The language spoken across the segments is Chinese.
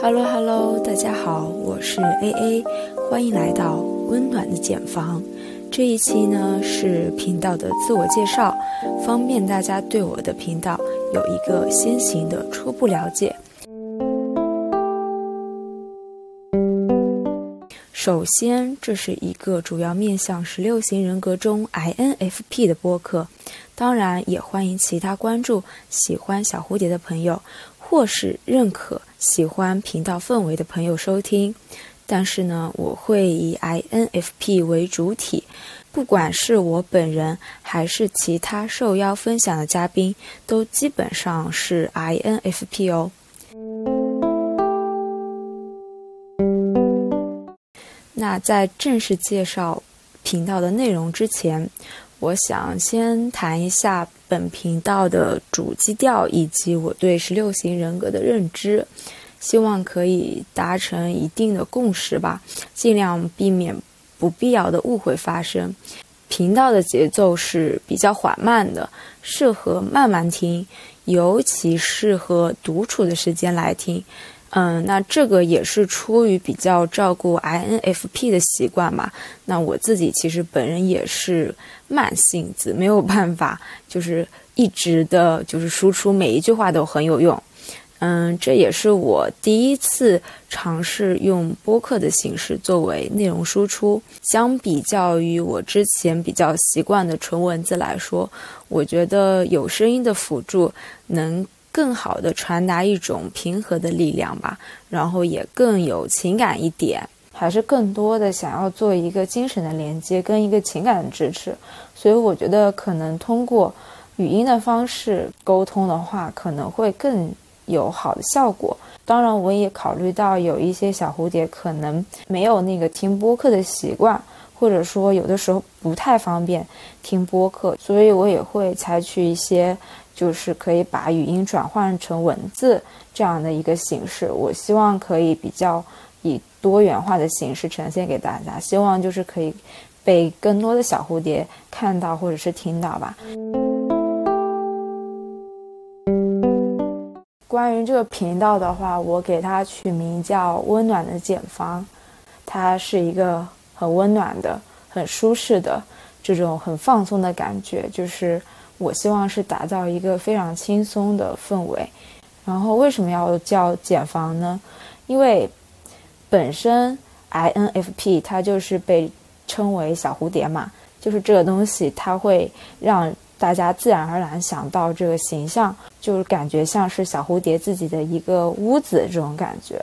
Hello Hello，大家好，我是 AA，欢迎来到温暖的茧房。这一期呢是频道的自我介绍，方便大家对我的频道有一个先行的初步了解。首先，这是一个主要面向十六型人格中 INFP 的播客，当然也欢迎其他关注喜欢小蝴蝶的朋友，或是认可喜欢频道氛围的朋友收听。但是呢，我会以 INFP 为主体，不管是我本人还是其他受邀分享的嘉宾，都基本上是 INFP 哦。那在正式介绍频道的内容之前，我想先谈一下本频道的主基调以及我对十六型人格的认知，希望可以达成一定的共识吧，尽量避免不必要的误会发生。频道的节奏是比较缓慢的，适合慢慢听，尤其适合独处的时间来听。嗯，那这个也是出于比较照顾 INFP 的习惯嘛。那我自己其实本人也是慢性子，没有办法，就是一直的，就是输出每一句话都很有用。嗯，这也是我第一次尝试用播客的形式作为内容输出。相比较于我之前比较习惯的纯文字来说，我觉得有声音的辅助能。更好的传达一种平和的力量吧，然后也更有情感一点，还是更多的想要做一个精神的连接跟一个情感的支持，所以我觉得可能通过语音的方式沟通的话，可能会更有好的效果。当然，我也考虑到有一些小蝴蝶可能没有那个听播客的习惯，或者说有的时候不太方便听播客，所以我也会采取一些。就是可以把语音转换成文字这样的一个形式，我希望可以比较以多元化的形式呈现给大家，希望就是可以被更多的小蝴蝶看到或者是听到吧。关于这个频道的话，我给它取名叫“温暖的茧房”，它是一个很温暖的、很舒适的这种很放松的感觉，就是。我希望是打造一个非常轻松的氛围，然后为什么要叫茧房呢？因为本身 INFP 它就是被称为小蝴蝶嘛，就是这个东西它会让大家自然而然想到这个形象，就是感觉像是小蝴蝶自己的一个屋子这种感觉。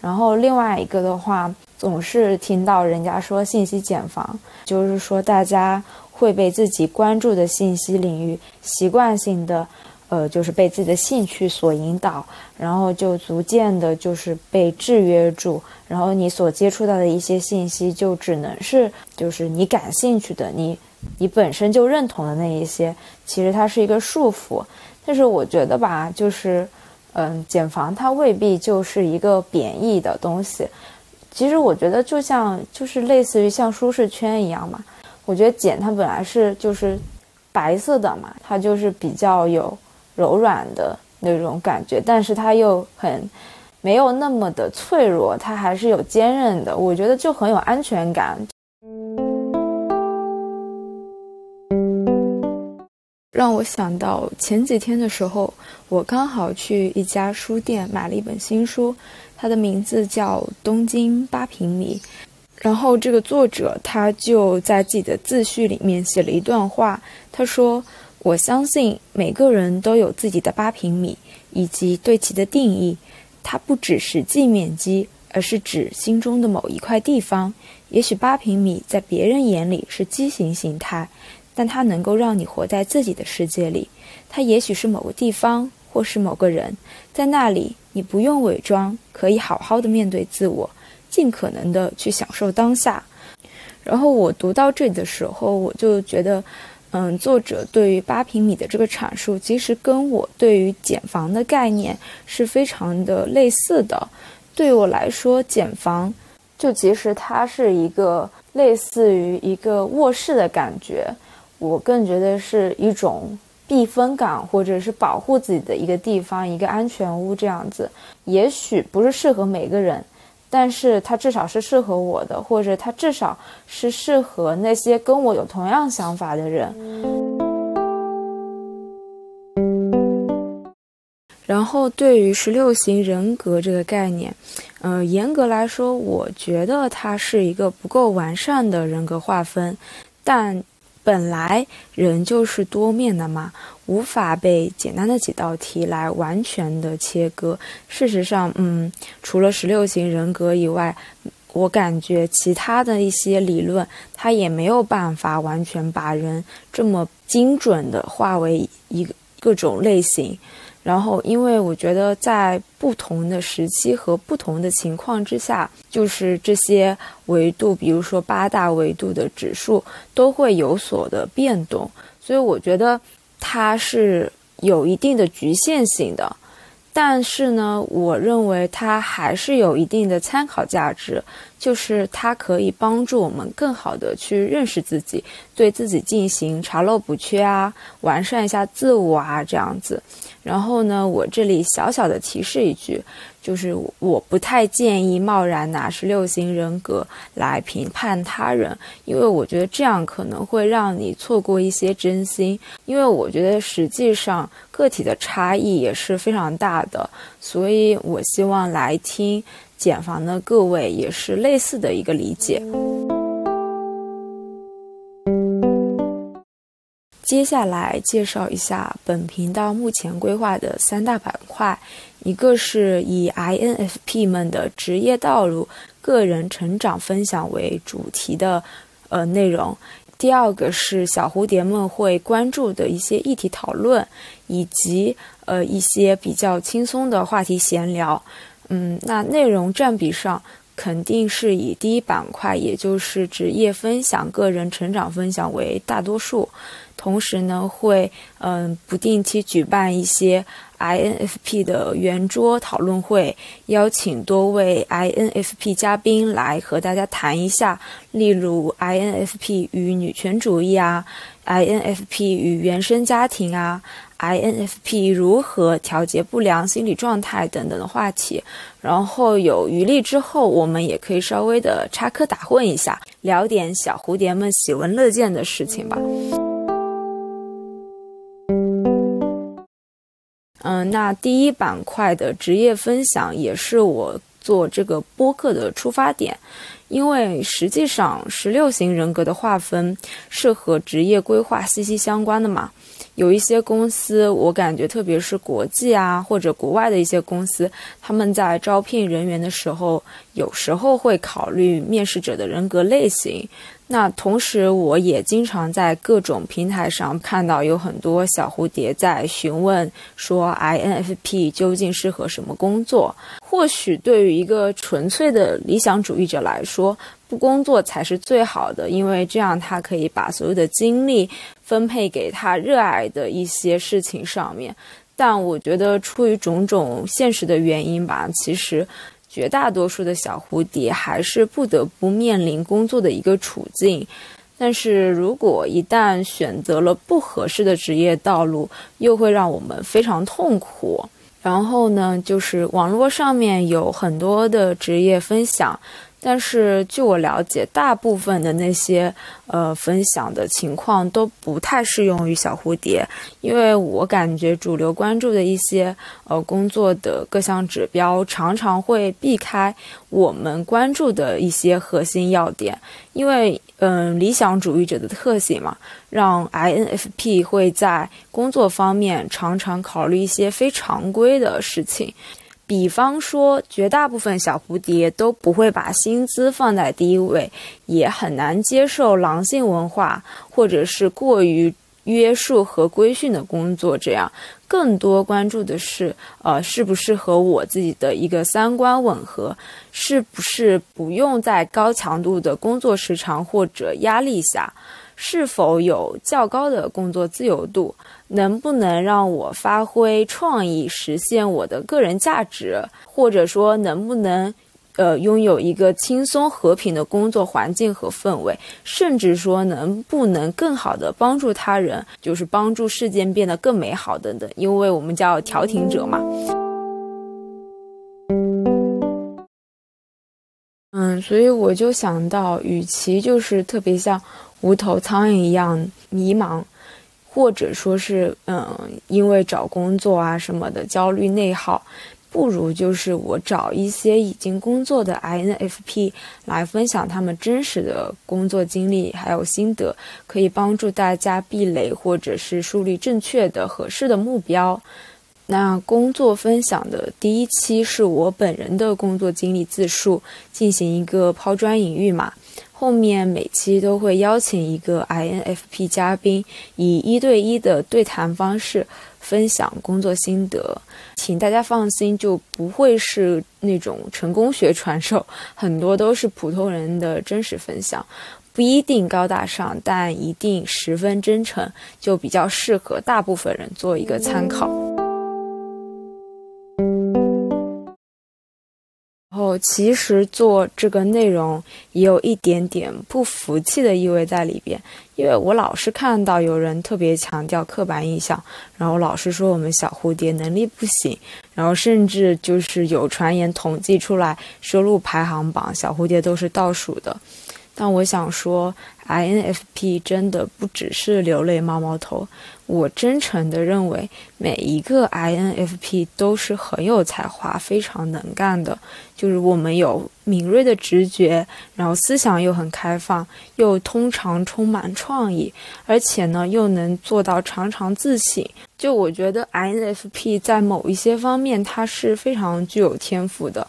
然后另外一个的话，总是听到人家说信息茧房，就是说大家。会被自己关注的信息领域习惯性的，呃，就是被自己的兴趣所引导，然后就逐渐的，就是被制约住，然后你所接触到的一些信息就只能是，就是你感兴趣的，你你本身就认同的那一些，其实它是一个束缚。但是我觉得吧，就是，嗯，茧房它未必就是一个贬义的东西，其实我觉得就像就是类似于像舒适圈一样嘛。我觉得茧它本来是就是白色的嘛，它就是比较有柔软的那种感觉，但是它又很没有那么的脆弱，它还是有坚韧的。我觉得就很有安全感。让我想到前几天的时候，我刚好去一家书店买了一本新书，它的名字叫《东京八平米》。然后这个作者他就在自己的自序里面写了一段话，他说：“我相信每个人都有自己的八平米以及对其的定义，它不只实际面积，而是指心中的某一块地方。也许八平米在别人眼里是畸形形态，但它能够让你活在自己的世界里。它也许是某个地方，或是某个人，在那里你不用伪装，可以好好的面对自我。”尽可能的去享受当下，然后我读到这里的时候，我就觉得，嗯，作者对于八平米的这个阐述，其实跟我对于简房的概念是非常的类似的。对我来说，简房就其实它是一个类似于一个卧室的感觉，我更觉得是一种避风港或者是保护自己的一个地方，一个安全屋这样子。也许不是适合每个人，但是它至少是适合我的，或者它至少是适合那些跟我有同样想法的人。然后，对于十六型人格这个概念，呃，严格来说，我觉得它是一个不够完善的人格划分。但本来人就是多面的嘛，无法被简单的几道题来完全的切割。事实上，嗯，除了十六型人格以外，我感觉其他的一些理论，它也没有办法完全把人这么精准的划为一个各种类型。然后，因为我觉得在不同的时期和不同的情况之下，就是这些维度，比如说八大维度的指数，都会有所的变动，所以我觉得它是有一定的局限性的。但是呢，我认为它还是有一定的参考价值，就是它可以帮助我们更好的去认识自己，对自己进行查漏补缺啊，完善一下自我啊，这样子。然后呢，我这里小小的提示一句，就是我不太建议贸然拿十六型人格来评判他人，因为我觉得这样可能会让你错过一些真心。因为我觉得实际上个体的差异也是非常大的，所以我希望来听减房的各位也是类似的一个理解。接下来介绍一下本频道目前规划的三大板块，一个是以 INFP 们的职业道路、个人成长分享为主题的呃内容，第二个是小蝴蝶们会关注的一些议题讨论，以及呃一些比较轻松的话题闲聊。嗯，那内容占比上肯定是以第一板块，也就是职业分享、个人成长分享为大多数。同时呢，会嗯不定期举办一些 INFP 的圆桌讨论会，邀请多位 INFP 嘉宾来和大家谈一下，例如 INFP 与女权主义啊，INFP 与原生家庭啊，INFP 如何调节不良心理状态等等的话题。然后有余力之后，我们也可以稍微的插科打诨一下，聊点小蝴蝶们喜闻乐见的事情吧。嗯，那第一板块的职业分享也是我做这个播客的出发点，因为实际上十六型人格的划分是和职业规划息息相关的嘛。有一些公司，我感觉特别是国际啊或者国外的一些公司，他们在招聘人员的时候，有时候会考虑面试者的人格类型。那同时，我也经常在各种平台上看到有很多小蝴蝶在询问说，INFP 究竟适合什么工作？或许对于一个纯粹的理想主义者来说，不工作才是最好的，因为这样他可以把所有的精力分配给他热爱的一些事情上面。但我觉得，出于种种现实的原因吧，其实。绝大多数的小蝴蝶还是不得不面临工作的一个处境，但是如果一旦选择了不合适的职业道路，又会让我们非常痛苦。然后呢，就是网络上面有很多的职业分享。但是据我了解，大部分的那些呃分享的情况都不太适用于小蝴蝶，因为我感觉主流关注的一些呃工作的各项指标常常会避开我们关注的一些核心要点，因为嗯理想主义者的特性嘛，让 INFP 会在工作方面常常考虑一些非常规的事情。比方说，绝大部分小蝴蝶都不会把薪资放在第一位，也很难接受狼性文化或者是过于约束和规训的工作。这样，更多关注的是，呃，是不是和我自己的一个三观吻合？是不是不用在高强度的工作时长或者压力下？是否有较高的工作自由度？能不能让我发挥创意，实现我的个人价值？或者说，能不能呃，拥有一个轻松和平的工作环境和氛围，甚至说能不能更好的帮助他人，就是帮助事件变得更美好等等。因为我们叫调停者嘛。嗯，所以我就想到，与其就是特别像无头苍蝇一样迷茫，或者说是嗯，因为找工作啊什么的焦虑内耗。不如就是我找一些已经工作的 INFP 来分享他们真实的工作经历还有心得，可以帮助大家避雷或者是树立正确的合适的目标。那工作分享的第一期是我本人的工作经历自述，进行一个抛砖引玉嘛。后面每期都会邀请一个 INFP 嘉宾，以一对一的对谈方式。分享工作心得，请大家放心，就不会是那种成功学传授，很多都是普通人的真实分享，不一定高大上，但一定十分真诚，就比较适合大部分人做一个参考。其实做这个内容也有一点点不服气的意味在里边，因为我老是看到有人特别强调刻板印象，然后老是说我们小蝴蝶能力不行，然后甚至就是有传言统计出来收入排行榜，小蝴蝶都是倒数的。但我想说，INFP 真的不只是流泪猫猫头。我真诚地认为，每一个 INFP 都是很有才华、非常能干的。就是我们有敏锐的直觉，然后思想又很开放，又通常充满创意，而且呢，又能做到常常自省。就我觉得 INFP 在某一些方面，它是非常具有天赋的。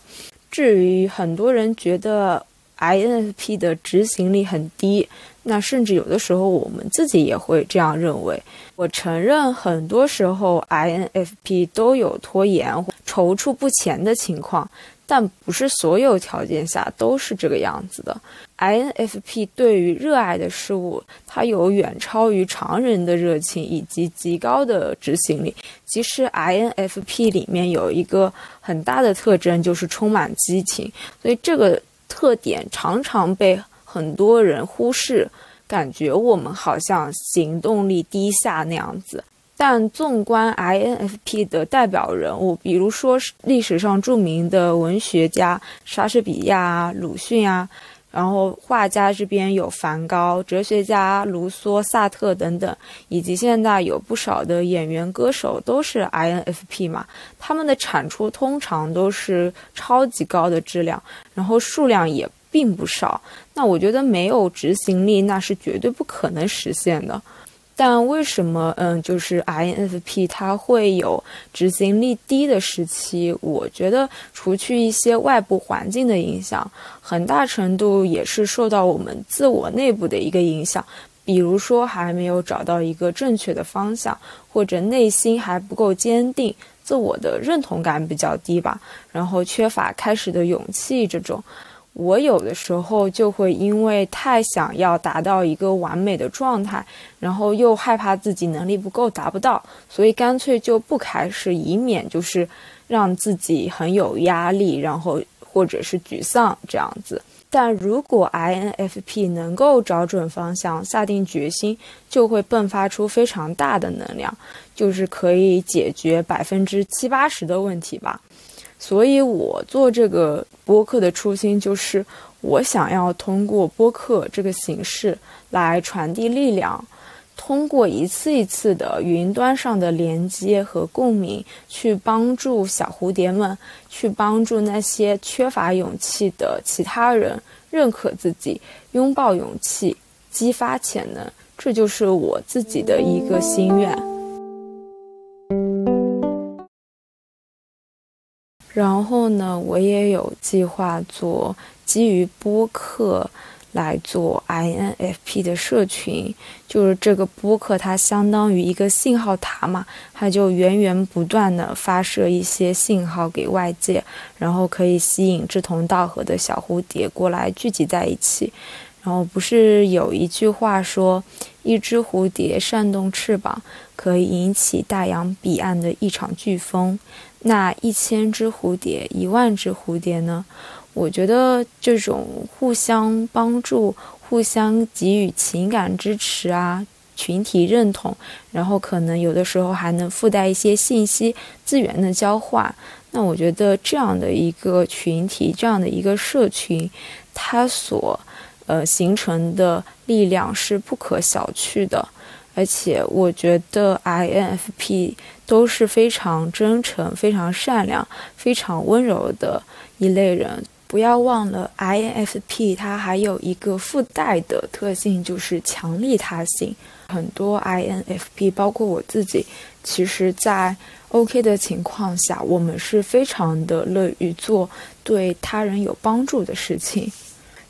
至于很多人觉得，INFP 的执行力很低，那甚至有的时候我们自己也会这样认为。我承认，很多时候 INFP 都有拖延、踌躇不前的情况，但不是所有条件下都是这个样子的。INFP 对于热爱的事物，它有远超于常人的热情以及极高的执行力。其实 INFP 里面有一个很大的特征，就是充满激情，所以这个。特点常常被很多人忽视，感觉我们好像行动力低下那样子。但纵观 INFP 的代表人物，比如说历史上著名的文学家莎士比亚、鲁迅啊，然后画家这边有梵高，哲学家卢梭、萨特等等，以及现在有不少的演员、歌手都是 INFP 嘛，他们的产出通常都是超级高的质量。然后数量也并不少，那我觉得没有执行力那是绝对不可能实现的。但为什么嗯，就是 INFP 它会有执行力低的时期？我觉得除去一些外部环境的影响，很大程度也是受到我们自我内部的一个影响。比如说还没有找到一个正确的方向，或者内心还不够坚定。自我的认同感比较低吧，然后缺乏开始的勇气。这种，我有的时候就会因为太想要达到一个完美的状态，然后又害怕自己能力不够达不到，所以干脆就不开始，以免就是让自己很有压力，然后或者是沮丧这样子。但如果 INFP 能够找准方向，下定决心，就会迸发出非常大的能量，就是可以解决百分之七八十的问题吧。所以我做这个播客的初心就是，我想要通过播客这个形式来传递力量。通过一次一次的云端上的连接和共鸣，去帮助小蝴蝶们，去帮助那些缺乏勇气的其他人认可自己，拥抱勇气，激发潜能。这就是我自己的一个心愿。然后呢，我也有计划做基于播客。来做 INFP 的社群，就是这个播客，它相当于一个信号塔嘛，它就源源不断的发射一些信号给外界，然后可以吸引志同道合的小蝴蝶过来聚集在一起。然后不是有一句话说，一只蝴蝶扇动翅膀，可以引起大洋彼岸的一场飓风。那一千只蝴蝶，一万只蝴蝶呢？我觉得这种互相帮助、互相给予情感支持啊。群体认同，然后可能有的时候还能附带一些信息资源的交换。那我觉得这样的一个群体，这样的一个社群，它所呃形成的力量是不可小觑的。而且我觉得 INFP 都是非常真诚、非常善良、非常温柔的一类人。不要忘了，INFP 它还有一个附带的特性，就是强利他性。很多 INFP，包括我自己，其实，在 OK 的情况下，我们是非常的乐于做对他人有帮助的事情。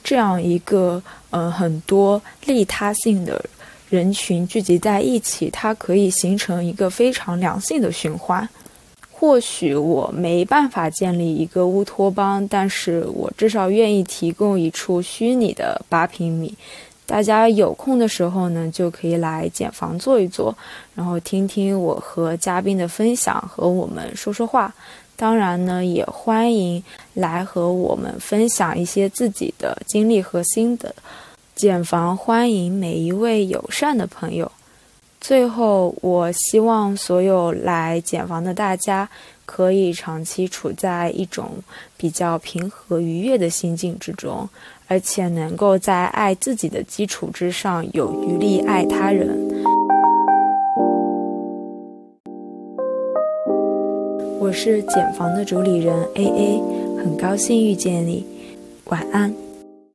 这样一个呃很多利他性的人群聚集在一起，它可以形成一个非常良性的循环。或许我没办法建立一个乌托邦，但是我至少愿意提供一处虚拟的八平米。大家有空的时候呢，就可以来简房坐一坐，然后听听我和嘉宾的分享，和我们说说话。当然呢，也欢迎来和我们分享一些自己的经历和心得。简房欢迎每一位友善的朋友。最后，我希望所有来简房的大家，可以长期处在一种比较平和愉悦的心境之中。而且能够在爱自己的基础之上，有余力爱他人。我是简房的主理人 A A，很高兴遇见你，晚安。